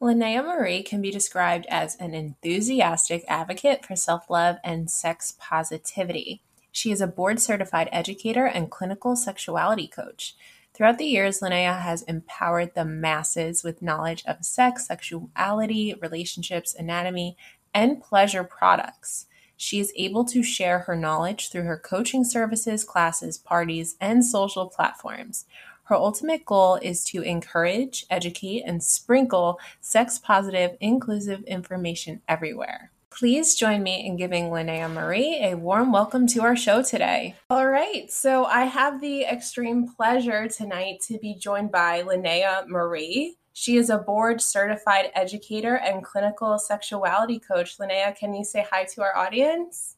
Linnea Marie can be described as an enthusiastic advocate for self love and sex positivity. She is a board certified educator and clinical sexuality coach. Throughout the years, Linnea has empowered the masses with knowledge of sex, sexuality, relationships, anatomy, and pleasure products. She is able to share her knowledge through her coaching services, classes, parties, and social platforms. Her ultimate goal is to encourage, educate, and sprinkle sex positive, inclusive information everywhere. Please join me in giving Linnea Marie a warm welcome to our show today. All right, so I have the extreme pleasure tonight to be joined by Linnea Marie. She is a board certified educator and clinical sexuality coach. Linnea, can you say hi to our audience?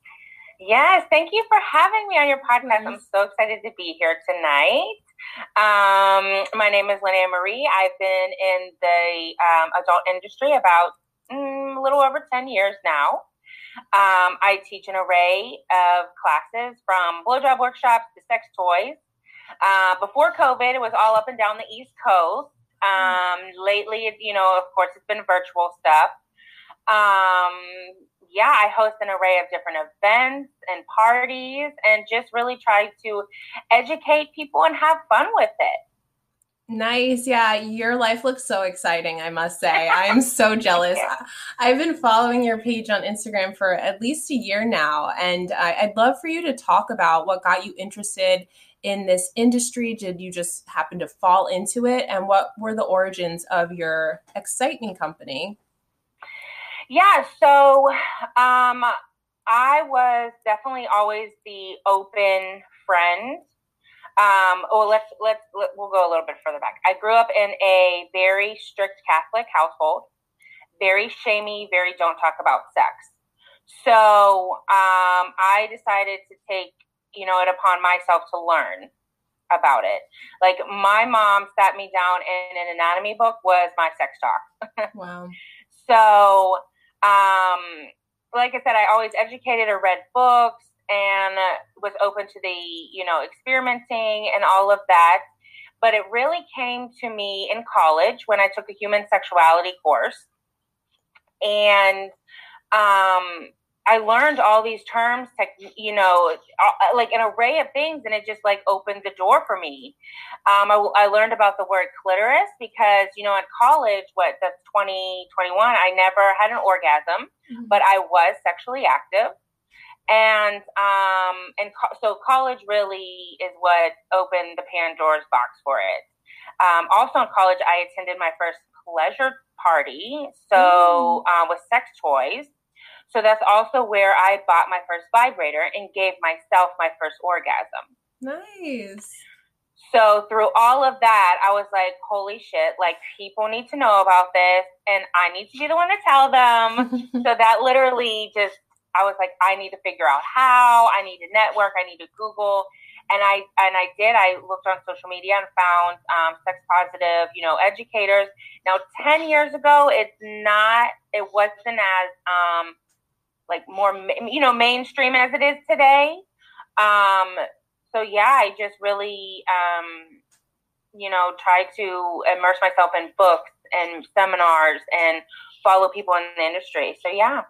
Yes, thank you for having me on your podcast. I'm so excited to be here tonight. Um, my name is Linnea Marie. I've been in the um, adult industry about mm, a little over 10 years now. Um, I teach an array of classes from blowjob workshops to sex toys. Uh, before COVID, it was all up and down the East Coast. Um, lately, you know, of course, it's been virtual stuff. Um, yeah, I host an array of different events and parties and just really try to educate people and have fun with it. Nice. Yeah, your life looks so exciting, I must say. I'm so jealous. I've been following your page on Instagram for at least a year now, and I'd love for you to talk about what got you interested in this industry. Did you just happen to fall into it? And what were the origins of your exciting company? Yeah, so um, I was definitely always the open friend. Um, oh, let's let's let, we'll go a little bit further back. I grew up in a very strict Catholic household, very shamey, very don't talk about sex. So um, I decided to take you know it upon myself to learn about it. Like my mom sat me down in an anatomy book was my sex talk. wow. So um, like I said, I always educated or read books and was open to the, you know, experimenting and all of that. But it really came to me in college when I took a human sexuality course. And um, I learned all these terms, you know, uh, like an array of things, and it just like opened the door for me. Um, I, I, learned about the word clitoris because, you know, at college, what that's 2021, I never had an orgasm, mm-hmm. but I was sexually active. And um, and co- so college really is what opened the Pandora's box for it. Um, also in college, I attended my first pleasure party, so mm. uh, with sex toys so that's also where I bought my first vibrator and gave myself my first orgasm. Nice. So through all of that, I was like, holy shit, like people need to know about this and I need to be the one to tell them. so that literally just I was like, I need to figure out how, I need to network, I need to Google. And I and I did. I looked on social media and found um, sex positive, you know, educators. Now, ten years ago, it's not. It wasn't as um, like more you know mainstream as it is today um so yeah i just really um you know try to immerse myself in books and seminars and follow people in the industry so yeah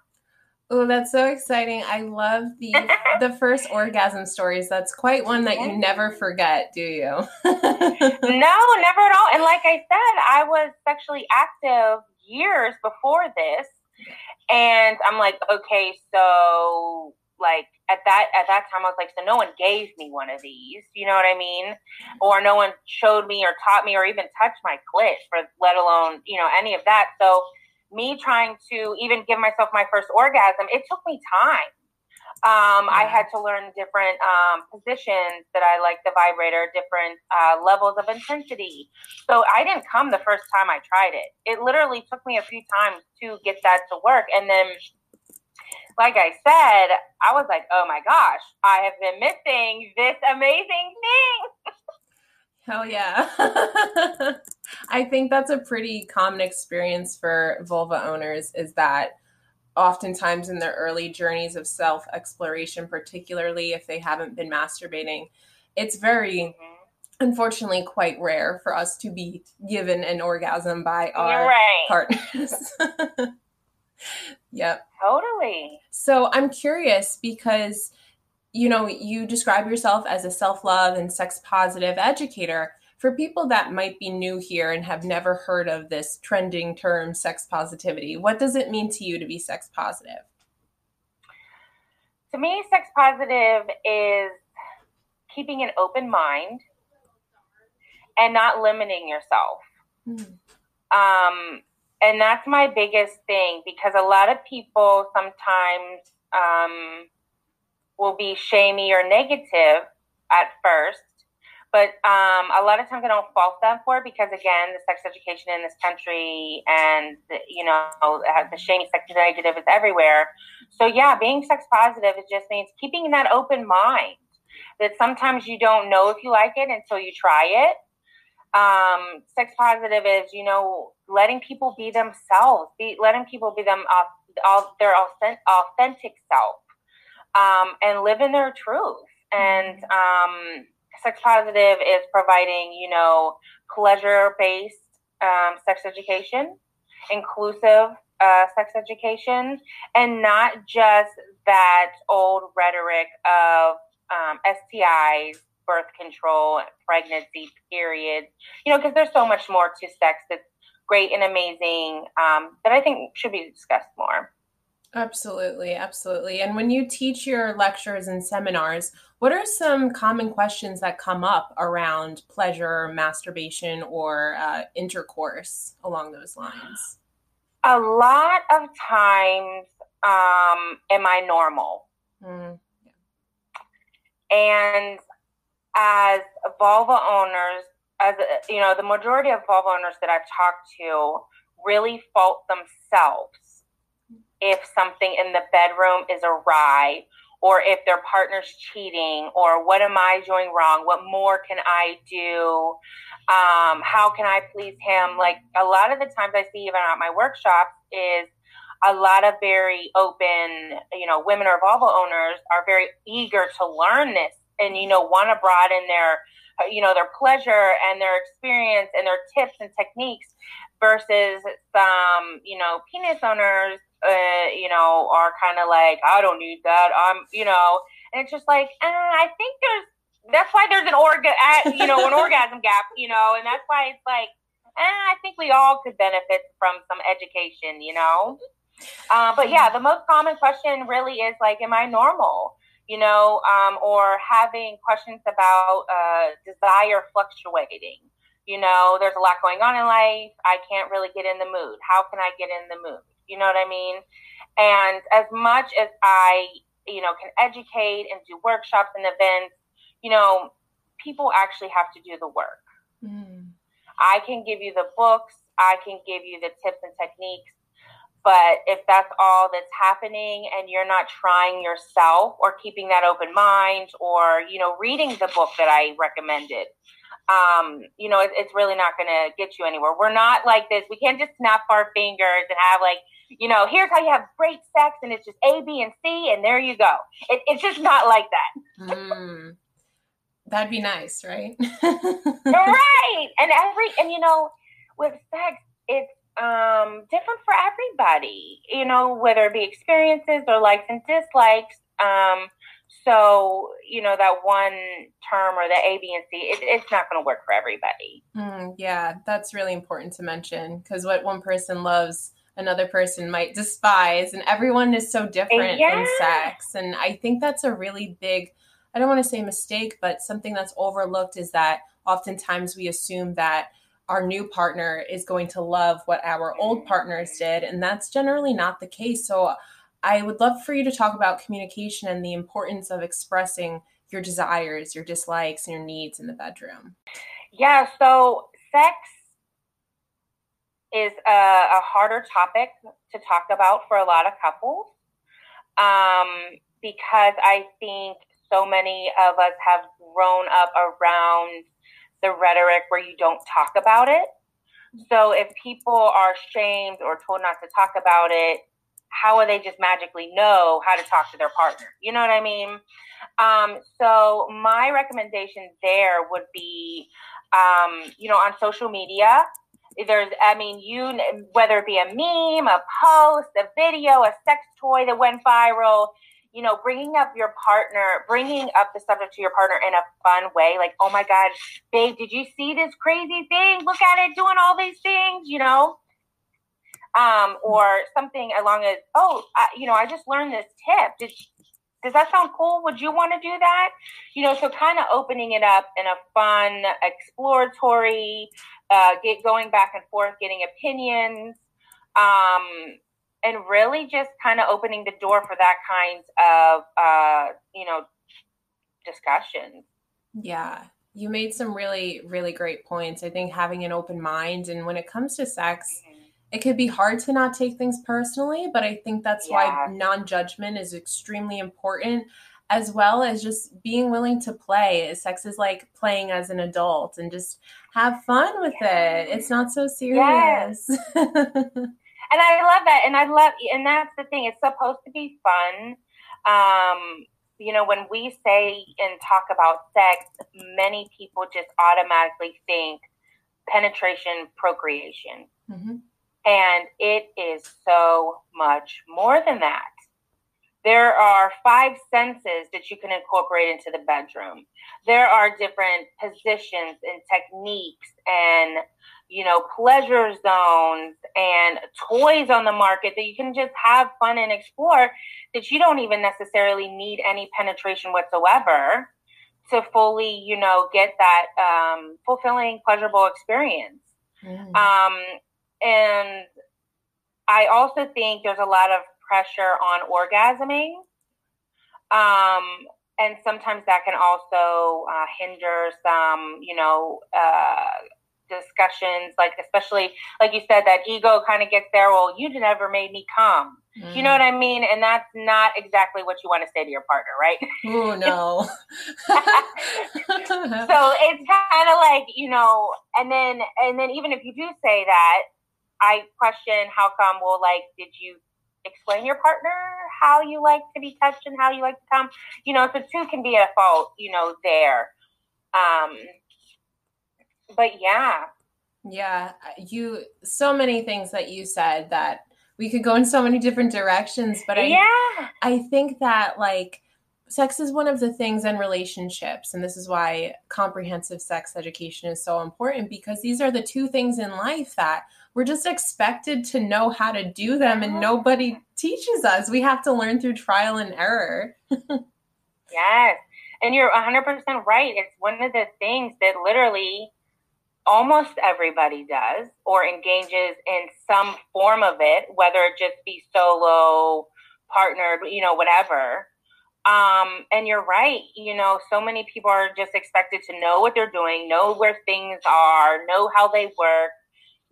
Oh, that's so exciting. I love the the first orgasm stories. That's quite one that you never forget, do you? no, never at all. And like I said, I was sexually active years before this. And I'm like, okay, so like at that at that time I was like, so no one gave me one of these, you know what I mean? Or no one showed me or taught me or even touched my clit for let alone, you know, any of that. So me trying to even give myself my first orgasm, it took me time. Um, I had to learn different um, positions that I like the vibrator, different uh, levels of intensity. So I didn't come the first time I tried it. It literally took me a few times to get that to work. And then, like I said, I was like, oh my gosh, I have been missing this amazing thing. Hell yeah. I think that's a pretty common experience for vulva owners is that oftentimes in their early journeys of self exploration, particularly if they haven't been masturbating, it's very mm-hmm. unfortunately quite rare for us to be given an orgasm by our right. partners. yep. Totally. So I'm curious because you know, you describe yourself as a self-love and sex positive educator. For people that might be new here and have never heard of this trending term sex positivity, what does it mean to you to be sex positive? To me, sex positive is keeping an open mind and not limiting yourself. Mm. Um, and that's my biggest thing because a lot of people sometimes um, will be shamey or negative at first. But um, a lot of times I don't fault them for it because, again, the sex education in this country and, the, you know, the shamey sex negative is everywhere. So, yeah, being sex positive, it just means keeping that open mind that sometimes you don't know if you like it until you try it. Um, sex positive is, you know, letting people be themselves, be letting people be them off, off their authentic self, um, and live in their truth. And um, sex positive is providing, you know, pleasure based um, sex education, inclusive uh, sex education, and not just that old rhetoric of um, STIs, birth control, pregnancy, period. You know, because there's so much more to sex that's great and amazing um, that I think should be discussed more. Absolutely, absolutely. And when you teach your lectures and seminars, what are some common questions that come up around pleasure, masturbation, or uh, intercourse along those lines? A lot of times, um, am I normal? Mm. And as vulva owners, as you know, the majority of vulva owners that I've talked to really fault themselves if something in the bedroom is awry or if their partner's cheating or what am I doing wrong? What more can I do? Um, how can I please him? Like a lot of the times I see even at my workshops is a lot of very open, you know, women or vulva owners are very eager to learn this and, you know, want to broaden their, you know, their pleasure and their experience and their tips and techniques versus some, you know, penis owners uh, you know, are kind of like, I don't need that. I'm, you know, and it's just like, uh, I think there's, that's why there's an orga, you know, an orgasm gap, you know, and that's why it's like, eh, I think we all could benefit from some education, you know. Uh, but yeah, the most common question really is like, am I normal? You know, um, or having questions about uh, desire fluctuating. You know, there's a lot going on in life. I can't really get in the mood. How can I get in the mood? You know what I mean? And as much as I, you know, can educate and do workshops and events, you know, people actually have to do the work. Mm. I can give you the books, I can give you the tips and techniques, but if that's all that's happening and you're not trying yourself or keeping that open mind or, you know, reading the book that I recommended, um, you know, it, it's really not going to get you anywhere. We're not like this. We can't just snap our fingers and have like, you know, here's how you have great sex and it's just A, B, and C, and there you go. It, it's just not like that. mm, that'd be nice, right? right. And every, and you know, with sex, it's um, different for everybody, you know, whether it be experiences or likes and dislikes. Um, so, you know, that one term or the A, B, and C, it, it's not going to work for everybody. Mm, yeah, that's really important to mention because what one person loves, another person might despise, and everyone is so different yeah. in sex. And I think that's a really big, I don't want to say mistake, but something that's overlooked is that oftentimes we assume that our new partner is going to love what our old mm-hmm. partners did, and that's generally not the case. So, I would love for you to talk about communication and the importance of expressing your desires, your dislikes, and your needs in the bedroom. Yeah, so sex is a, a harder topic to talk about for a lot of couples um, because I think so many of us have grown up around the rhetoric where you don't talk about it. So if people are shamed or told not to talk about it, how will they just magically know how to talk to their partner? You know what I mean? Um, so my recommendation there would be, um, you know, on social media. There's, I mean, you whether it be a meme, a post, a video, a sex toy that went viral, you know, bringing up your partner, bringing up the subject to your partner in a fun way, like, oh my God, babe, did you see this crazy thing? Look at it doing all these things, you know? Um, or something along as, oh, I, you know, I just learned this tip. Did, does that sound cool? Would you want to do that? You know, so kind of opening it up in a fun, exploratory, uh, get going back and forth, getting opinions. Um, and really just kind of opening the door for that kind of uh, you know discussion yeah you made some really really great points i think having an open mind and when it comes to sex mm-hmm. it could be hard to not take things personally but i think that's yeah. why non-judgment is extremely important as well as just being willing to play sex is like playing as an adult and just have fun with it it's not so serious yes. and I love that. And I love, and that's the thing. It's supposed to be fun. Um, you know, when we say and talk about sex, many people just automatically think penetration, procreation. Mm-hmm. And it is so much more than that. There are five senses that you can incorporate into the bedroom. There are different positions and techniques and you know, pleasure zones and toys on the market that you can just have fun and explore that you don't even necessarily need any penetration whatsoever to fully, you know, get that um, fulfilling, pleasurable experience. Mm. Um, and I also think there's a lot of pressure on orgasming. Um, and sometimes that can also uh, hinder some, you know, uh, discussions, like especially like you said, that ego kind of gets there. Well, you never made me come. Mm. You know what I mean? And that's not exactly what you want to say to your partner, right? Oh no. so it's kind of like you know, and then and then even if you do say that, I question how come. Well, like, did you explain your partner how you like to be touched and how you like to come? You know, so two can be a fault. You know, there. Um, but yeah. Yeah, you so many things that you said that we could go in so many different directions, but I yeah. I think that like sex is one of the things in relationships and this is why comprehensive sex education is so important because these are the two things in life that we're just expected to know how to do them and nobody teaches us. We have to learn through trial and error. Yes. And you're 100% right. It's one of the things that literally almost everybody does or engages in some form of it, whether it just be solo, partnered, you know, whatever. Um, and you're right. You know, so many people are just expected to know what they're doing, know where things are, know how they work,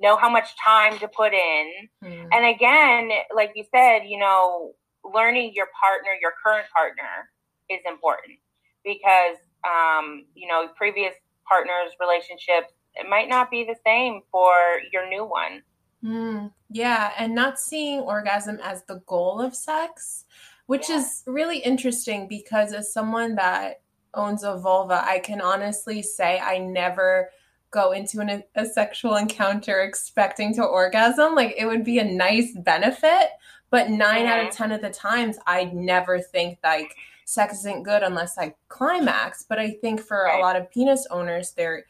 know how much time to put in. Mm. And again, like you said, you know, learning your partner, your current partner is important because, um, you know, previous partners, relationships, it might not be the same for your new one. Mm, yeah, and not seeing orgasm as the goal of sex, which yeah. is really interesting because as someone that owns a vulva, I can honestly say I never go into an, a sexual encounter expecting to orgasm. Like it would be a nice benefit, but 9 mm-hmm. out of mm-hmm. 10 of the times I'd never think like sex isn't good unless I climax. But I think for right. a lot of penis owners, they're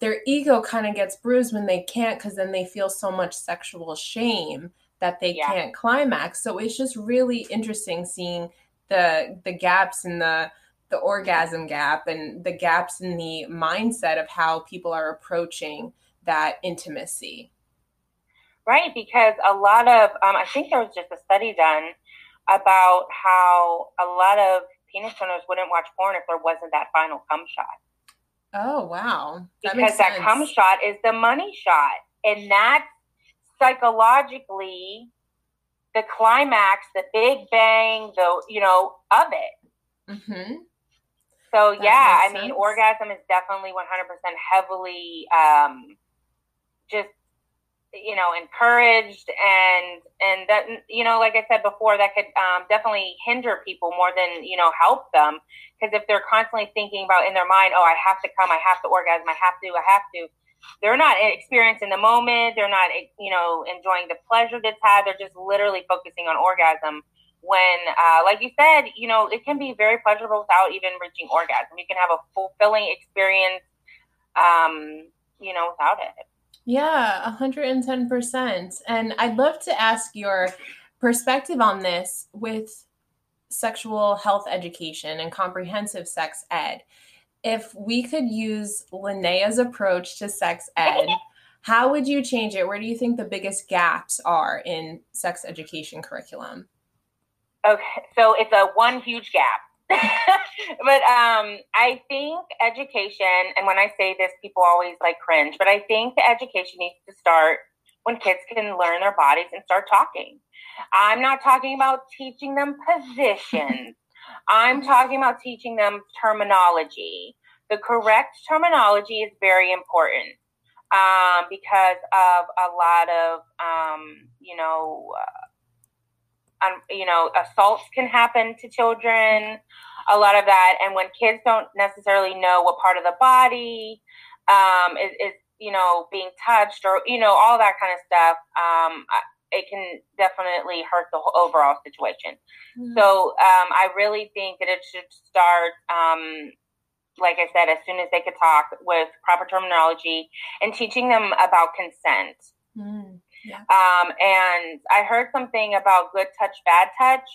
their ego kind of gets bruised when they can't because then they feel so much sexual shame that they yeah. can't climax so it's just really interesting seeing the the gaps in the the orgasm gap and the gaps in the mindset of how people are approaching that intimacy right because a lot of um, i think there was just a study done about how a lot of penis owners wouldn't watch porn if there wasn't that final cum shot Oh wow! That because that cum shot is the money shot, and that's psychologically the climax, the big bang, the you know of it. Mm-hmm. So that yeah, I mean, orgasm is definitely one hundred percent heavily um, just you know encouraged and and that you know like i said before that could um, definitely hinder people more than you know help them. Because if they're constantly thinking about in their mind oh i have to come i have to orgasm i have to i have to they're not experiencing the moment they're not you know enjoying the pleasure that's had they're just literally focusing on orgasm when uh, like you said you know it can be very pleasurable without even reaching orgasm you can have a fulfilling experience um, you know without it yeah, 110%. And I'd love to ask your perspective on this with sexual health education and comprehensive sex ed. If we could use Linnea's approach to sex ed, how would you change it? Where do you think the biggest gaps are in sex education curriculum? Okay, so it's a one huge gap. but um, I think education, and when I say this, people always like cringe, but I think the education needs to start when kids can learn their bodies and start talking. I'm not talking about teaching them positions. I'm talking about teaching them terminology. The correct terminology is very important um, because of a lot of, um, you know, uh, um, you know, assaults can happen to children, a lot of that. And when kids don't necessarily know what part of the body um, is, is, you know, being touched or, you know, all that kind of stuff, um, it can definitely hurt the overall situation. Mm-hmm. So um, I really think that it should start, um, like I said, as soon as they could talk with proper terminology and teaching them about consent. Mm-hmm yeah. Um, and I heard something about good touch, bad touch.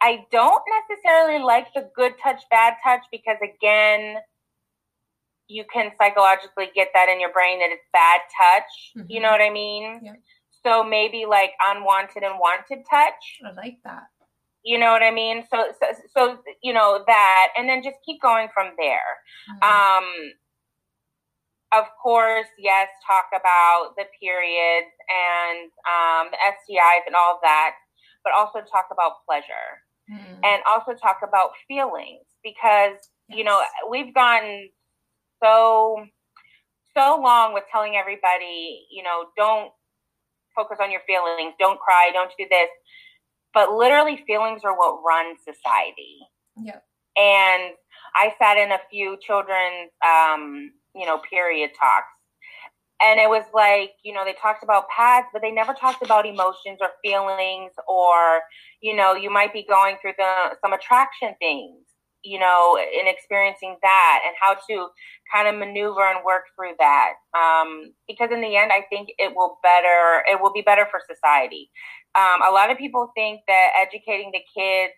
I don't necessarily like the good touch, bad touch because, again, you can psychologically get that in your brain that it's bad touch. Mm-hmm. You know what I mean? Yeah. So maybe like unwanted and wanted touch. I like that. You know what I mean? So, so, so you know that, and then just keep going from there. Mm-hmm. Um, of course, yes, talk about the periods and um, the STIs and all of that, but also talk about pleasure mm. and also talk about feelings because, yes. you know, we've gotten so, so long with telling everybody, you know, don't focus on your feelings, don't cry, don't do this. But literally, feelings are what run society. Yeah. And I sat in a few children's um, you know, period talks. And it was like, you know, they talked about pads, but they never talked about emotions or feelings or, you know, you might be going through the some attraction things, you know, and experiencing that and how to kind of maneuver and work through that. Um, because in the end, I think it will better, it will be better for society. Um, a lot of people think that educating the kids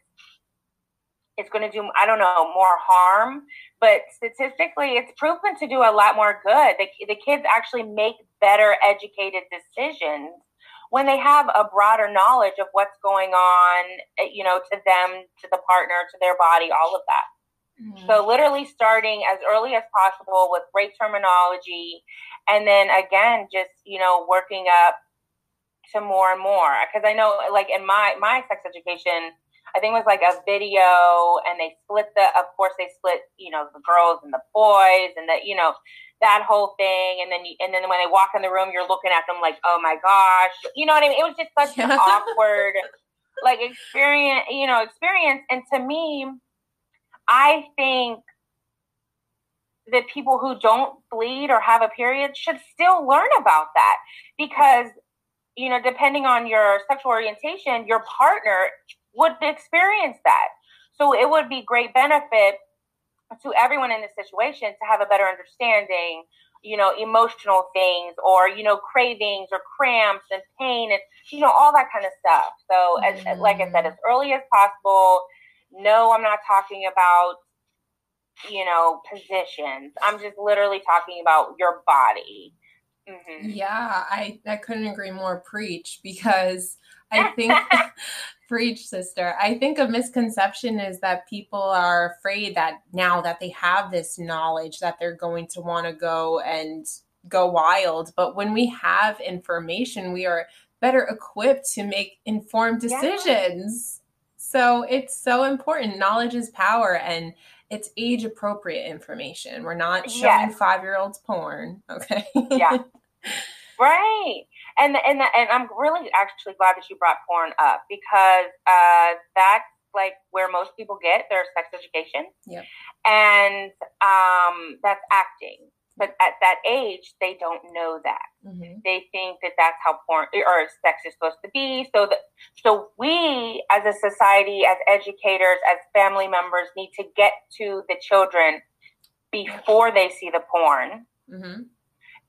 is going to do, I don't know, more harm. But statistically, it's proven to do a lot more good. The, the kids actually make better educated decisions when they have a broader knowledge of what's going on, eh, you know, to them, to the partner, to their body, all of that. Mm-hmm. So, literally starting as early as possible with great terminology, and then again, just you know, working up to more and more. Because I know, like in my my sex education, I think it was like a video and they split the, of course they split, you know, the girls and the boys and the, you know, that whole thing. And then, you, and then when they walk in the room, you're looking at them like, oh my gosh, you know what I mean? It was just such an awkward, like experience, you know, experience. And to me, I think that people who don't bleed or have a period should still learn about that because you know depending on your sexual orientation your partner would experience that. So it would be great benefit to everyone in this situation to have a better understanding, you know, emotional things or, you know, cravings or cramps and pain and, you know, all that kind of stuff. So, mm-hmm. as, like I said, as early as possible. No, I'm not talking about, you know, positions. I'm just literally talking about your body. Mm-hmm. Yeah, I, I couldn't agree more. Preach because I think Preach, sister. I think a misconception is that people are afraid that now that they have this knowledge that they're going to want to go and go wild. But when we have information, we are better equipped to make informed decisions. Yeah. So it's so important. Knowledge is power and it's age appropriate information. We're not showing yes. five year olds porn. Okay. yeah. Right. And and and I'm really actually glad that you brought porn up because uh, that's like where most people get their sex education. Yep. And um, that's acting. But at that age, they don't know that. Mm-hmm. They think that that's how porn or sex is supposed to be. So that so we, as a society, as educators, as family members, need to get to the children before they see the porn. Mm-hmm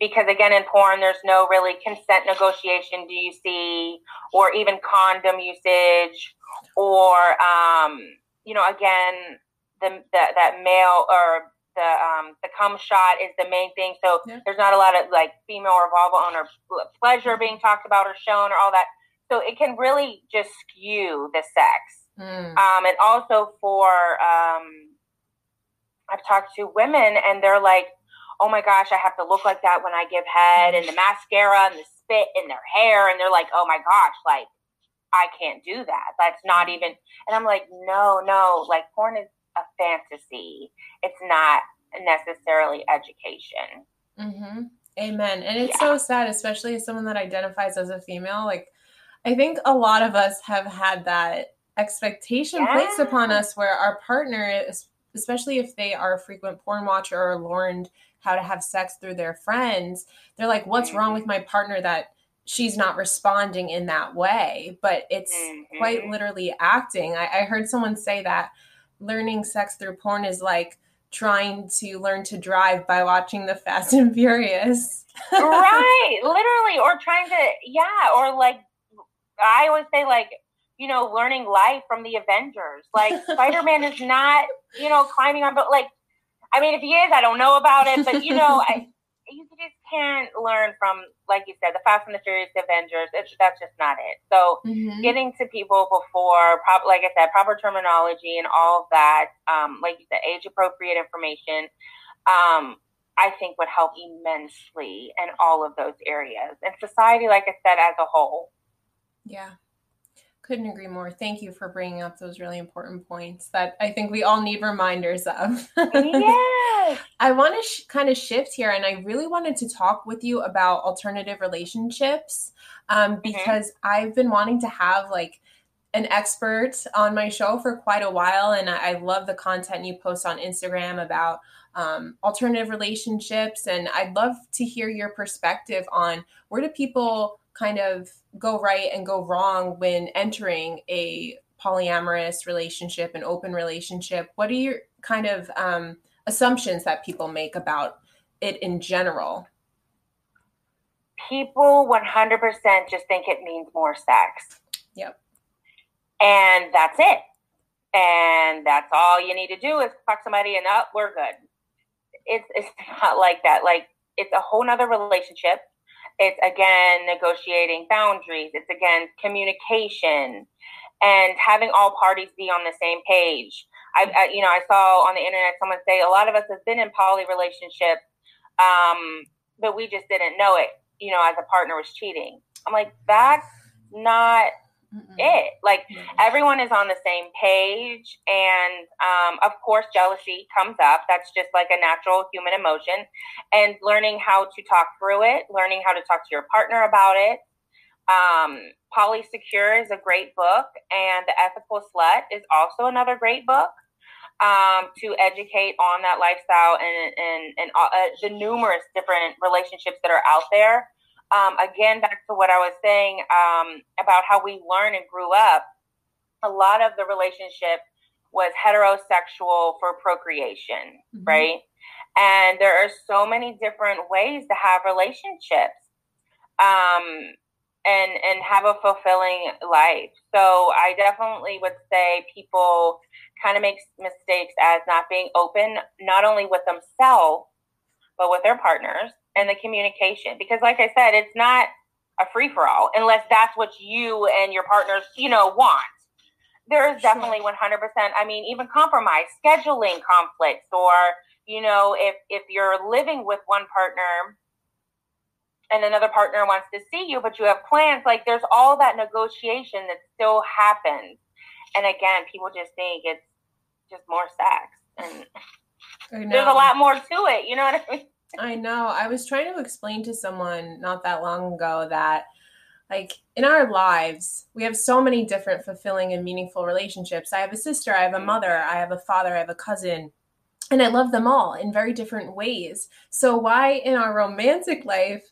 because again in porn there's no really consent negotiation do you see or even condom usage or um, you know again the, the that male or the um, the cum shot is the main thing so yeah. there's not a lot of like female or vulva owner pleasure being talked about or shown or all that so it can really just skew the sex mm. um, and also for um, i've talked to women and they're like oh my gosh, I have to look like that when I give head, and the mascara and the spit in their hair, and they're like, oh my gosh, like I can't do that. That's not even. And I'm like, no, no, like porn is a fantasy. It's not necessarily education. Mm-hmm. Amen. And it's yeah. so sad, especially as someone that identifies as a female. Like, I think a lot of us have had that expectation yeah. placed upon us where our partner is, especially if they are a frequent porn watcher or learned how to have sex through their friends, they're like, what's wrong with my partner that she's not responding in that way? But it's mm-hmm. quite literally acting. I, I heard someone say that learning sex through porn is like trying to learn to drive by watching the Fast and Furious. right, literally, or trying to, yeah, or like, I always say, like, you know, learning life from the Avengers. Like, Spider Man is not, you know, climbing on, but like, I mean, if he is, I don't know about it, but you know, I, you just can't learn from, like you said, the Fast and the Furious Avengers. It's, that's just not it. So mm-hmm. getting to people before, prop, like I said, proper terminology and all of that, um, like you said, age appropriate information, um, I think would help immensely in all of those areas. And society, like I said, as a whole. Yeah couldn't agree more. Thank you for bringing up those really important points that I think we all need reminders of. yes. I want to sh- kind of shift here, and I really wanted to talk with you about alternative relationships um, mm-hmm. because mm-hmm. I've been wanting to have like an expert on my show for quite a while, and I, I love the content you post on Instagram about um, alternative relationships, and I'd love to hear your perspective on where do people kind of go right and go wrong when entering a polyamorous relationship, an open relationship? What are your kind of um, assumptions that people make about it in general? People 100% just think it means more sex. Yep. And that's it. And that's all you need to do is fuck somebody and up, we're good. It's, it's not like that. Like, it's a whole nother relationship it's again negotiating boundaries. It's again communication and having all parties be on the same page. I, I, you know, I saw on the internet someone say a lot of us have been in poly relationships, um, but we just didn't know it. You know, as a partner was cheating. I'm like, that's not Mm-mm. it. Like mm everyone is on the same page, and um, of course, jealousy comes up. That's just like a natural human emotion, and learning how to talk through it, learning how to talk to your partner about it. Um, Polysecure is a great book, and The Ethical Slut is also another great book. Um, to educate on that lifestyle and and, and uh, the numerous different relationships that are out there um, again, back to what I was saying um, about how we learn and grew up, a lot of the relationship was heterosexual for procreation, mm-hmm. right? And there are so many different ways to have relationships um, and and have a fulfilling life. So I definitely would say people kind of make mistakes as not being open, not only with themselves but with their partners and the communication. Because, like I said, it's not a free for all unless that's what you and your partners, you know, want. There is definitely 100%. I mean, even compromise, scheduling conflicts, or, you know, if, if you're living with one partner and another partner wants to see you, but you have plans, like there's all that negotiation that still happens. And again, people just think it's just more sex. And there's a lot more to it. You know what I mean? I know. I was trying to explain to someone not that long ago that like in our lives, we have so many different fulfilling and meaningful relationships. I have a sister, I have a mother, I have a father, I have a cousin, and I love them all in very different ways. So, why in our romantic life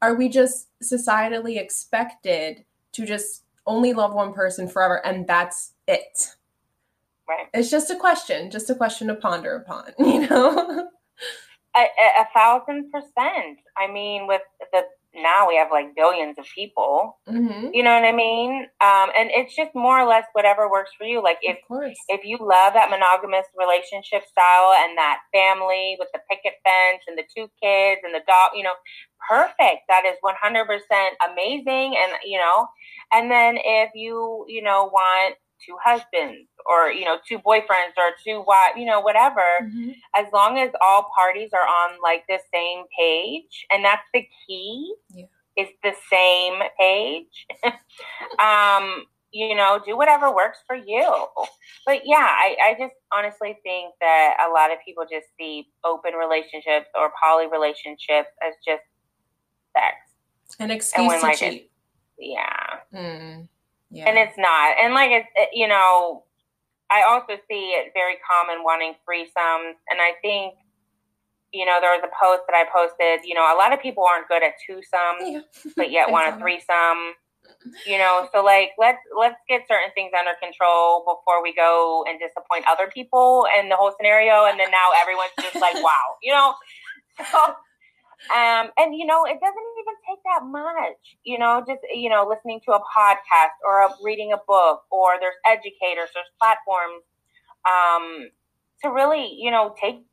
are we just societally expected to just only love one person forever and that's it? Right. It's just a question, just a question to ponder upon, you know? A, a, a thousand percent. I mean, with the now we have like billions of people. Mm-hmm. You know what I mean? Um, and it's just more or less whatever works for you. Like if if you love that monogamous relationship style and that family with the picket fence and the two kids and the dog, you know, perfect. That is one hundred percent amazing. And you know, and then if you you know want two husbands or you know two boyfriends or two wives you know whatever mm-hmm. as long as all parties are on like the same page and that's the key yeah. is the same page um you know do whatever works for you but yeah I, I just honestly think that a lot of people just see open relationships or poly relationships as just sex an excuse and when, to like, cheat yeah mm. Yeah. And it's not. And like it's it, you know, I also see it very common wanting threesomes, and I think you know there was a post that I posted. You know, a lot of people aren't good at twosomes, yeah. but yet want a threesome. You know, so like let's let's get certain things under control before we go and disappoint other people and the whole scenario, and then now everyone's just like, wow, you know. So um, and you know, it doesn't even take that much, you know, just, you know, listening to a podcast or a, reading a book or there's educators, there's platforms, um, to really, you know, take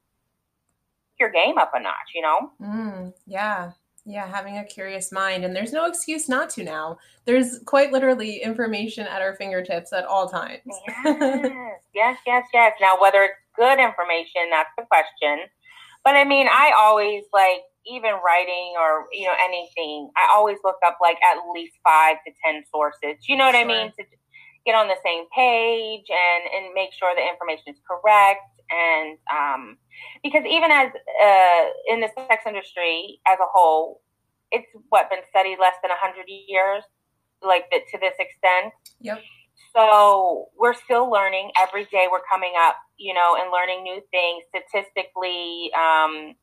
your game up a notch, you know? Mm, yeah. Yeah, having a curious mind. And there's no excuse not to now. There's quite literally information at our fingertips at all times. yes, yes, yes, yes. Now, whether it's good information, that's the question. But I mean, I always like even writing or you know anything, I always look up like at least five to ten sources. You know what sure. I mean? To get on the same page and and make sure the information is correct. And um, because even as uh, in the sex industry as a whole, it's what been studied less than hundred years, like the, to this extent. Yep. So we're still learning every day. We're coming up, you know, and learning new things statistically. Um,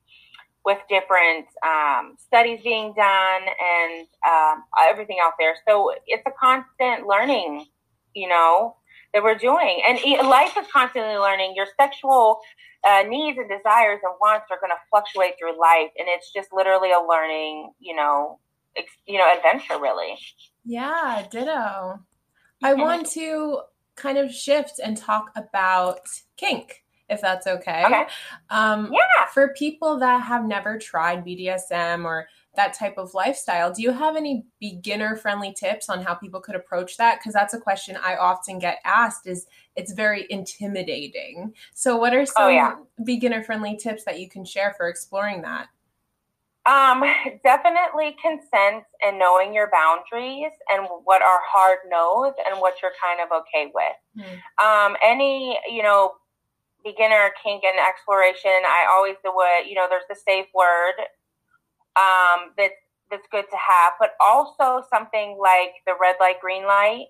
with different um, studies being done and um, everything out there. So it's a constant learning, you know, that we're doing. And life is constantly learning. Your sexual uh, needs and desires and wants are going to fluctuate through life, and it's just literally a learning, you know, ex- you know, adventure, really. Yeah, ditto. I want to kind of shift and talk about kink if that's okay. Okay. Um, yeah. For people that have never tried BDSM or that type of lifestyle, do you have any beginner friendly tips on how people could approach that? Because that's a question I often get asked. Is it's very intimidating. So, what are oh, some oh, yeah. beginner friendly tips that you can share for exploring that? Um, definitely consent and knowing your boundaries and what are hard no's and what you're kind of okay with. Hmm. Um, any, you know, beginner kink and exploration, I always do what you know. There's the safe word um, that that's good to have, but also something like the red light, green light.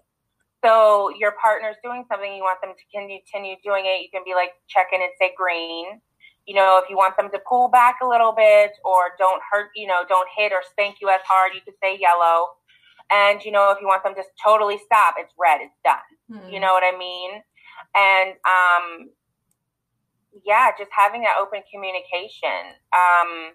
So your partner's doing something, you want them to continue doing it. You can be like check in and say green. You know, if you want them to pull back a little bit or don't hurt, you know, don't hit or spank you as hard, you could say yellow. And you know, if you want them to totally stop, it's red. It's done. Hmm. You know what I mean? And um, yeah, just having that open communication. Um,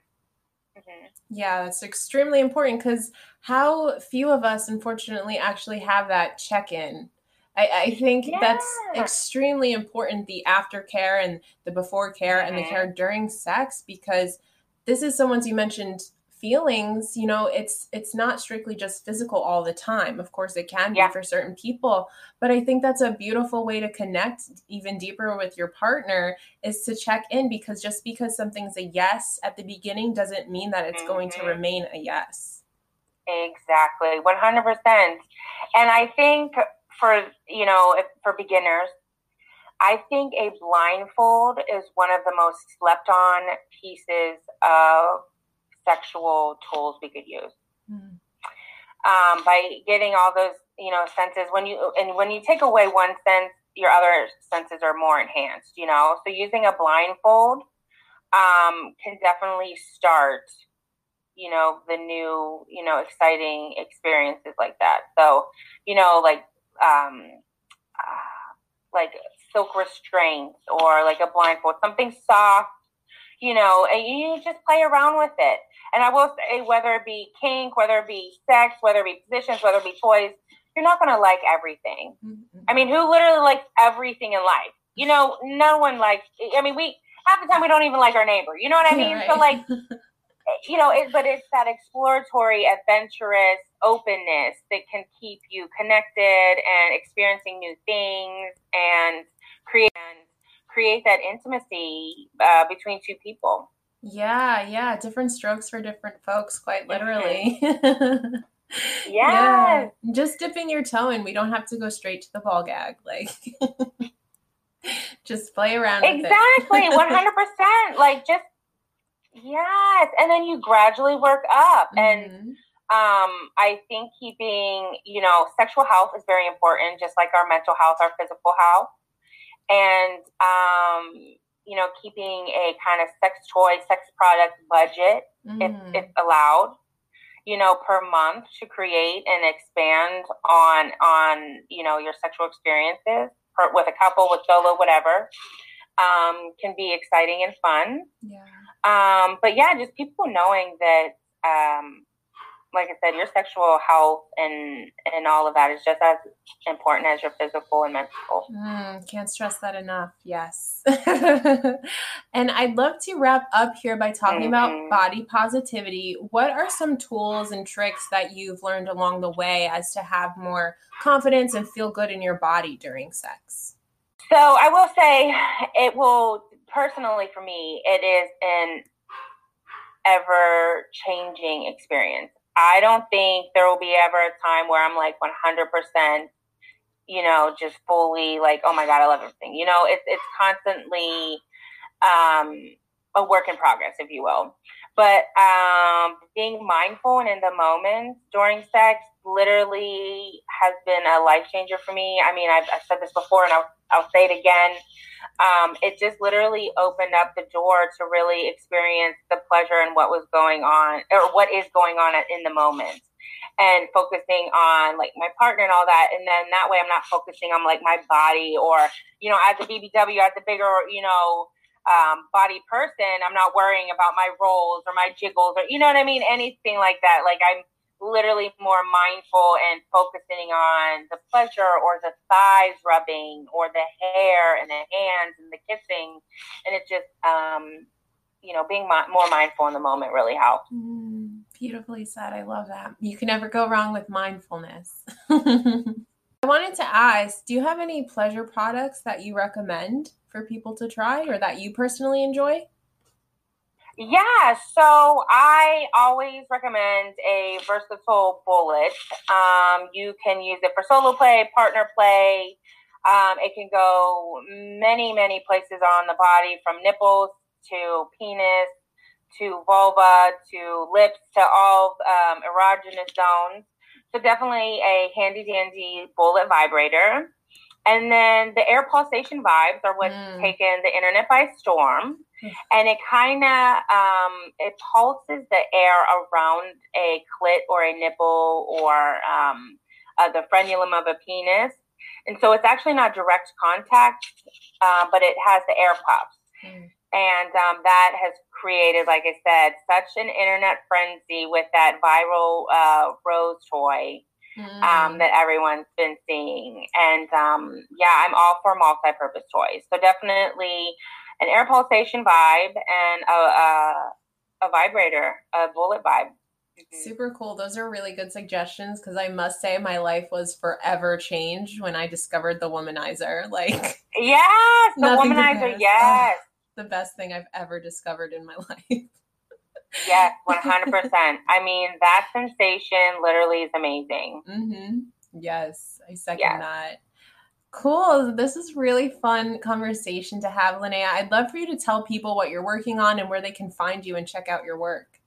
mm-hmm. Yeah, that's extremely important because how few of us, unfortunately, actually have that check in. I, I, think yeah. that's extremely important the aftercare and the before care mm-hmm. and the mm-hmm. care during sex because this is someone's you mentioned feelings you know it's it's not strictly just physical all the time of course it can yeah. be for certain people but i think that's a beautiful way to connect even deeper with your partner is to check in because just because something's a yes at the beginning doesn't mean that it's mm-hmm. going to mm-hmm. remain a yes exactly 100% and i think for you know if, for beginners I think a blindfold is one of the most slept on pieces of sexual tools we could use. Mm. um, by getting all those you know senses when you and when you take away one sense your other senses are more enhanced you know so using a blindfold um, can definitely start you know the new you know exciting experiences like that so you know like um uh, like silk restraints or like a blindfold something soft you know and you just play around with it and i will say whether it be kink whether it be sex whether it be positions whether it be toys you're not going to like everything mm-hmm. i mean who literally likes everything in life you know no one likes i mean we half the time we don't even like our neighbor you know what i mean right. so like you know, it, but it's that exploratory, adventurous openness that can keep you connected and experiencing new things and create and create that intimacy uh, between two people. Yeah, yeah, different strokes for different folks, quite literally. yes. Yeah. Just dipping your toe in. We don't have to go straight to the ball gag. Like, just play around. Exactly, one hundred percent. Like, just Yes, and then you gradually work up, mm-hmm. and um, I think keeping you know sexual health is very important, just like our mental health, our physical health, and um, you know keeping a kind of sex toy, sex product budget mm-hmm. if, if allowed you know per month to create and expand on on you know your sexual experiences per, with a couple with solo whatever um, can be exciting and fun yeah um, but yeah, just people knowing that, um, like I said, your sexual health and and all of that is just as important as your physical and mental. Mm, can't stress that enough. Yes. and I'd love to wrap up here by talking mm-hmm. about body positivity. What are some tools and tricks that you've learned along the way as to have more confidence and feel good in your body during sex? So I will say it will personally for me, it is an ever changing experience. I don't think there will be ever a time where I'm like 100%, you know, just fully like, oh my God, I love everything. You know, it's, it's constantly um, a work in progress, if you will. But um, being mindful and in the moment during sex literally has been a life changer for me. I mean, I've, I've said this before and I'll, I'll say it again. Um, it just literally opened up the door to really experience the pleasure and what was going on or what is going on in the moment and focusing on like my partner and all that. And then that way i'm not focusing on like my body or you know as a bbw as a bigger you know um, body person i'm not worrying about my rolls or my jiggles or you know what i mean? Anything like that. Like i'm literally more mindful and focusing on the pleasure or the thighs rubbing or the hair and the hands and the kissing. And it's just um you know being mi- more mindful in the moment really helps. Mm, beautifully said. I love that. You can never go wrong with mindfulness. I wanted to ask do you have any pleasure products that you recommend for people to try or that you personally enjoy yeah, so I always recommend a versatile bullet. Um, you can use it for solo play, partner play. Um, it can go many, many places on the body from nipples to penis to vulva to lips to all um, erogenous zones. So, definitely a handy dandy bullet vibrator. And then the air pulsation vibes are what's mm. taken the internet by storm. And it kind of um, it pulses the air around a clit or a nipple or um, uh, the frenulum of a penis. And so it's actually not direct contact, uh, but it has the air puffs. Mm. And um, that has created, like I said, such an internet frenzy with that viral uh, rose toy mm. um, that everyone's been seeing. And um, yeah, I'm all for multi-purpose toys. So definitely an air pulsation vibe and a, a, a vibrator, a bullet vibe. Mm-hmm. Super cool. Those are really good suggestions because I must say my life was forever changed when I discovered the womanizer. Like, yes, the womanizer, yes. Oh, the best thing I've ever discovered in my life. Yes, 100%. I mean, that sensation literally is amazing. Mm-hmm. Yes, I second yes. that. Cool. This is really fun conversation to have, Linnea. I'd love for you to tell people what you're working on and where they can find you and check out your work.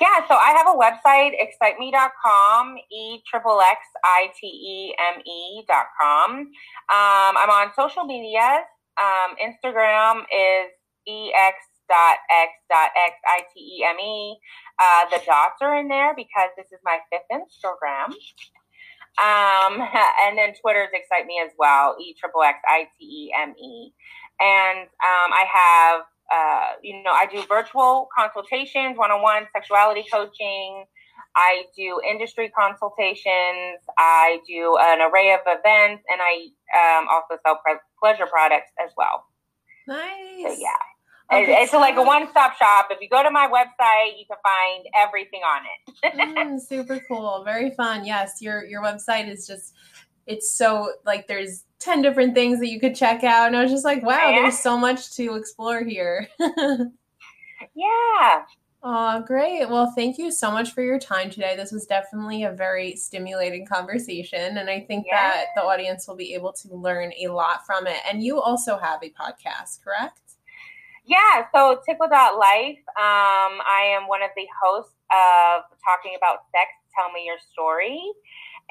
Yeah, so I have a website, exxxiteme.com, E triple X I T E M E.com. Um, I'm on social media. Um, Instagram is ex.x.xiteme. Uh, the dots are in there because this is my fifth Instagram. Um, and then Twitter's Excite Me as well, E triple X I T E M E. And um, I have, uh, you know, I do virtual consultations, one on one sexuality coaching. I do industry consultations. I do an array of events, and I um, also sell pleasure products as well. Nice. So, yeah. Oh, it's like a one stop shop. If you go to my website, you can find everything on it. mm, super cool. Very fun. Yes, your your website is just it's so like there's 10 different things that you could check out and I was just like, wow, yeah. there's so much to explore here. yeah. Oh, great. Well, thank you so much for your time today. This was definitely a very stimulating conversation. And I think yeah. that the audience will be able to learn a lot from it. And you also have a podcast, correct? Yeah, so Tickle.life, um, I am one of the hosts of Talking About Sex, Tell Me Your Story.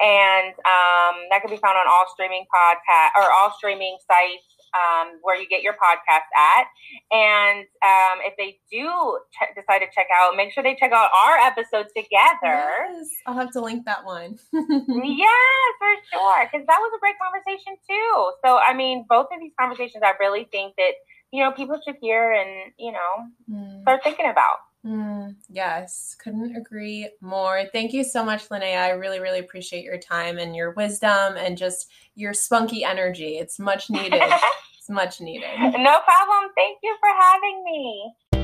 And um, that can be found on all streaming podcast or all streaming sites um, where you get your podcast at. And um, if they do ch- decide to check out, make sure they check out our episode together. Yes, I'll have to link that one. yes, for sure. Because that was a great conversation too. So, I mean, both of these conversations, I really think that you know, people should hear and, you know, mm. start thinking about. Mm, yes, couldn't agree more. Thank you so much, Linnea. I really, really appreciate your time and your wisdom and just your spunky energy. It's much needed. it's much needed. No problem. Thank you for having me.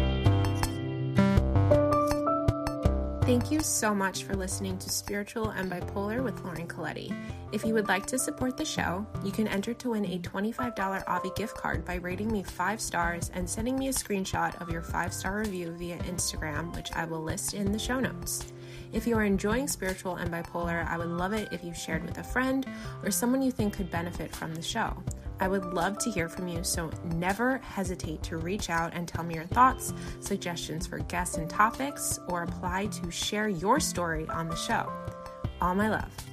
Thank you so much for listening to Spiritual and Bipolar with Lauren Colletti. If you would like to support the show, you can enter to win a $25 Avi gift card by rating me five stars and sending me a screenshot of your five star review via Instagram, which I will list in the show notes. If you are enjoying Spiritual and Bipolar, I would love it if you shared with a friend or someone you think could benefit from the show. I would love to hear from you, so never hesitate to reach out and tell me your thoughts, suggestions for guests and topics, or apply to share your story on the show. All my love.